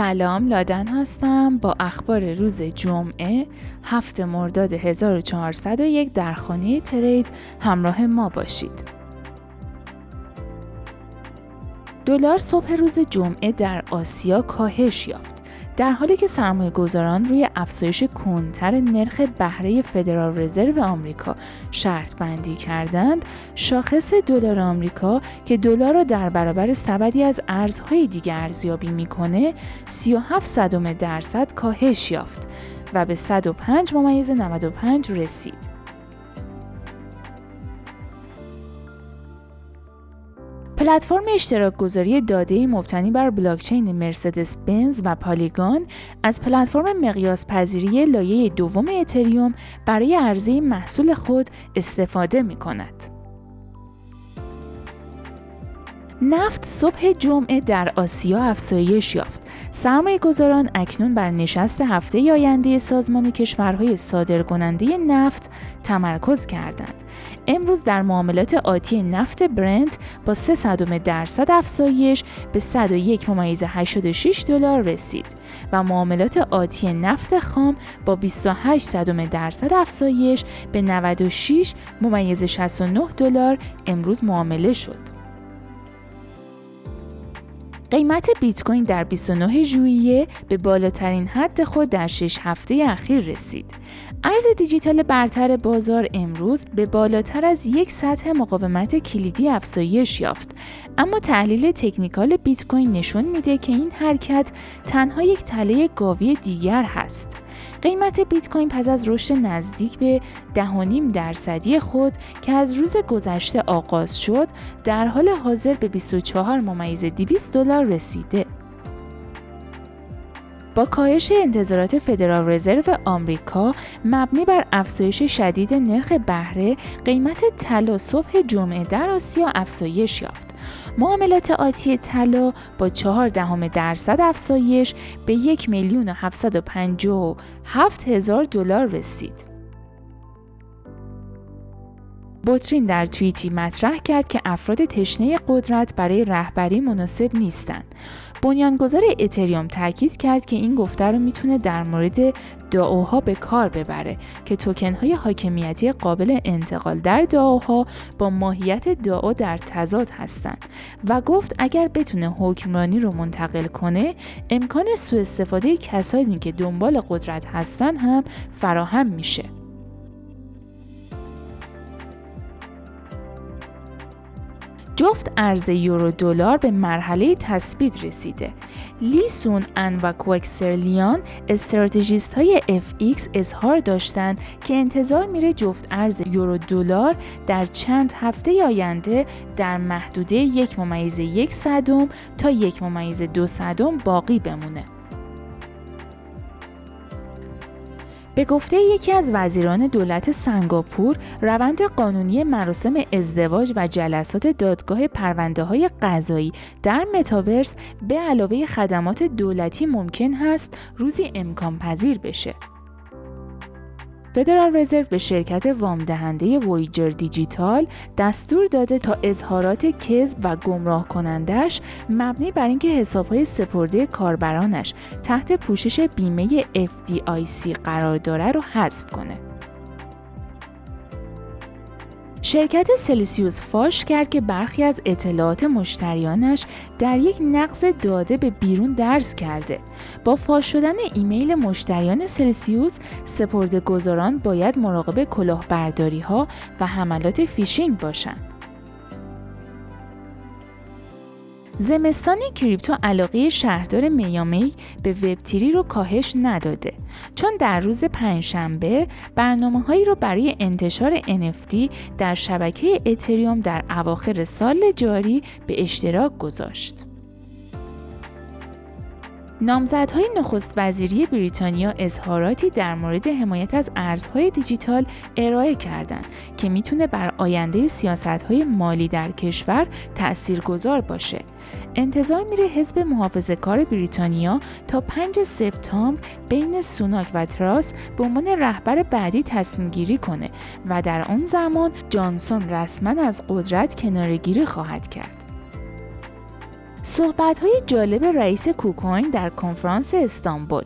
سلام لادن هستم با اخبار روز جمعه هفت مرداد 1401 در خانه ترید همراه ما باشید. دلار صبح روز جمعه در آسیا کاهش یافت. در حالی که سرمایه گذاران روی افزایش کنتر نرخ بهره فدرال رزرو آمریکا شرط بندی کردند، شاخص دلار آمریکا که دلار را در برابر سبدی از ارزهای دیگر ارزیابی می‌کنه 37 صدم درصد کاهش یافت و به 105 ممیز 95 رسید. پلتفرم اشتراک گذاری داده مبتنی بر بلاکچین مرسدس بنز و پالیگان از پلتفرم مقیاس پذیری لایه دوم اتریوم برای عرضه محصول خود استفاده می کند. نفت صبح جمعه در آسیا افزایش یافت. سرمایه گذاران اکنون بر نشست هفته آینده سازمان کشورهای صادرکننده نفت تمرکز کردند. امروز در معاملات آتی نفت برنت با 3 صدم درصد افزایش به 101 ممیز 86 دلار رسید و معاملات آتی نفت خام با 28 صدم درصد افزایش به 96 ممیز 69 دلار امروز معامله شد. قیمت بیت کوین در 29 ژوئیه به بالاترین حد خود در 6 هفته اخیر رسید. ارز دیجیتال برتر بازار امروز به بالاتر از یک سطح مقاومت کلیدی افزایش یافت اما تحلیل تکنیکال بیت کوین نشون میده که این حرکت تنها یک تله گاوی دیگر هست قیمت بیت کوین پس از رشد نزدیک به 10.5 درصدی خود که از روز گذشته آغاز شد در حال حاضر به 24 ممیز 200 دلار رسیده. با کاهش انتظارات فدرال رزرو آمریکا مبنی بر افزایش شدید نرخ بهره قیمت طلا صبح جمعه در آسیا افزایش یافت. معاملات آتی طلا با چهار دهم درصد افزایش به یک میلیون و هفت هزار دلار رسید. بوترین در توییتی مطرح کرد که افراد تشنه قدرت برای رهبری مناسب نیستند. بنیانگذار اتریوم تاکید کرد که این گفته رو می‌تونه در مورد دعاها به کار ببره که توکن های حاکمیتی قابل انتقال در دعاها با ماهیت دعا در تضاد هستند و گفت اگر بتونه حکمرانی رو منتقل کنه امکان سوء استفاده کسانی که دنبال قدرت هستن هم فراهم میشه. جفت ارز یورو دلار به مرحله تثبیت رسیده. لی سون ان و کوکسرلیان استراتژیست های FX اظهار داشتند که انتظار میره جفت ارز یورو دلار در چند هفته آینده در محدوده یک ممیز یک صدم تا یک ممیز دو صدم باقی بمونه. به گفته یکی از وزیران دولت سنگاپور، روند قانونی مراسم ازدواج و جلسات دادگاه پرونده های قضایی در متاورس به علاوه خدمات دولتی ممکن هست روزی امکان پذیر بشه. فدرال رزرو به شرکت وام دهنده وویجر دیجیتال دستور داده تا اظهارات کذب و گمراه کنندش مبنی بر اینکه حسابهای سپرده کاربرانش تحت پوشش بیمه FDIC قرار داره رو حذف کنه. شرکت سلیسیوس فاش کرد که برخی از اطلاعات مشتریانش در یک نقض داده به بیرون درس کرده. با فاش شدن ایمیل مشتریان Celsius، سپرده گذاران باید مراقب کلاهبرداری ها و حملات فیشینگ باشند. زمستان کریپتو علاقه شهردار میامی به وبتیری رو کاهش نداده چون در روز پنجشنبه برنامه هایی رو برای انتشار NFT در شبکه اتریوم در اواخر سال جاری به اشتراک گذاشت. نامزدهای نخست وزیری بریتانیا اظهاراتی در مورد حمایت از ارزهای دیجیتال ارائه کردند که می‌تونه بر آینده سیاستهای مالی در کشور تاثیرگذار باشه. انتظار میره حزب محافظه کار بریتانیا تا 5 سپتامبر بین سوناک و تراس به عنوان رهبر بعدی تصمیم گیری کنه و در آن زمان جانسون رسما از قدرت کنارگیری خواهد کرد. صحبت های جالب رئیس کوکوین در کنفرانس استانبول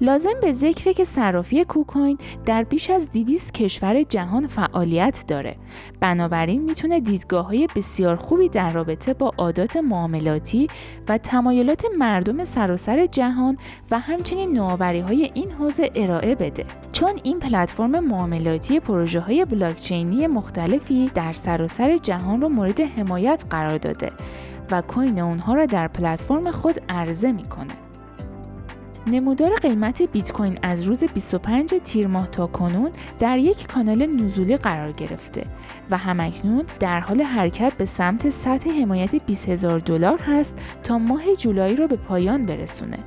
لازم به ذکره که صرافی کوکوین در بیش از 200 کشور جهان فعالیت داره. بنابراین می‌تونه دیدگاه های بسیار خوبی در رابطه با عادات معاملاتی و تمایلات مردم سراسر جهان و همچنین نوآوری های این حوزه ارائه بده. چون این پلتفرم معاملاتی پروژه های بلاکچینی مختلفی در سراسر جهان رو مورد حمایت قرار داده و کوین اونها را در پلتفرم خود عرضه می‌کنه. نمودار قیمت بیت کوین از روز 25 تیر ماه تا کنون در یک کانال نزولی قرار گرفته و همکنون در حال حرکت به سمت سطح حمایت 20 هزار دلار هست تا ماه جولای را به پایان برسونه.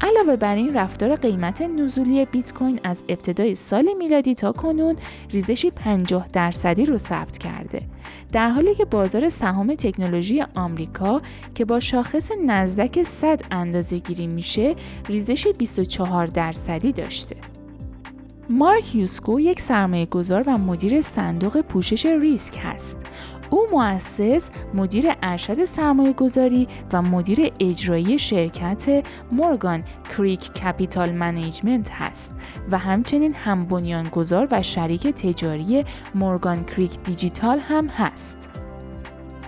علاوه بر این رفتار قیمت نزولی بیت کوین از ابتدای سال میلادی تا کنون ریزشی 50 درصدی رو ثبت کرده در حالی که بازار سهام تکنولوژی آمریکا که با شاخص نزدک 100 اندازه گیری میشه ریزش 24 درصدی داشته مارک یوسکو یک سرمایه گذار و مدیر صندوق پوشش ریسک هست. او مؤسس، مدیر ارشد سرمایه گذاری و مدیر اجرایی شرکت Morgan Creek Capital Management هست و همچنین هم بنیانگذار و شریک تجاری مورگان کریک دیجیتال هم هست.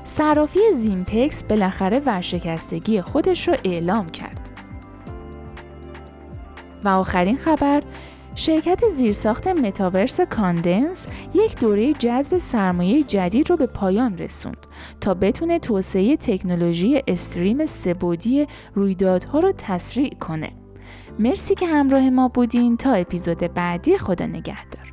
صرافی زیمپکس بالاخره ورشکستگی خودش را اعلام کرد. و آخرین خبر شرکت زیرساخت متاورس کاندنس یک دوره جذب سرمایه جدید رو به پایان رسوند تا بتونه توسعه تکنولوژی استریم سبودی رویدادها رو تسریع کنه. مرسی که همراه ما بودین تا اپیزود بعدی خدا نگهدار.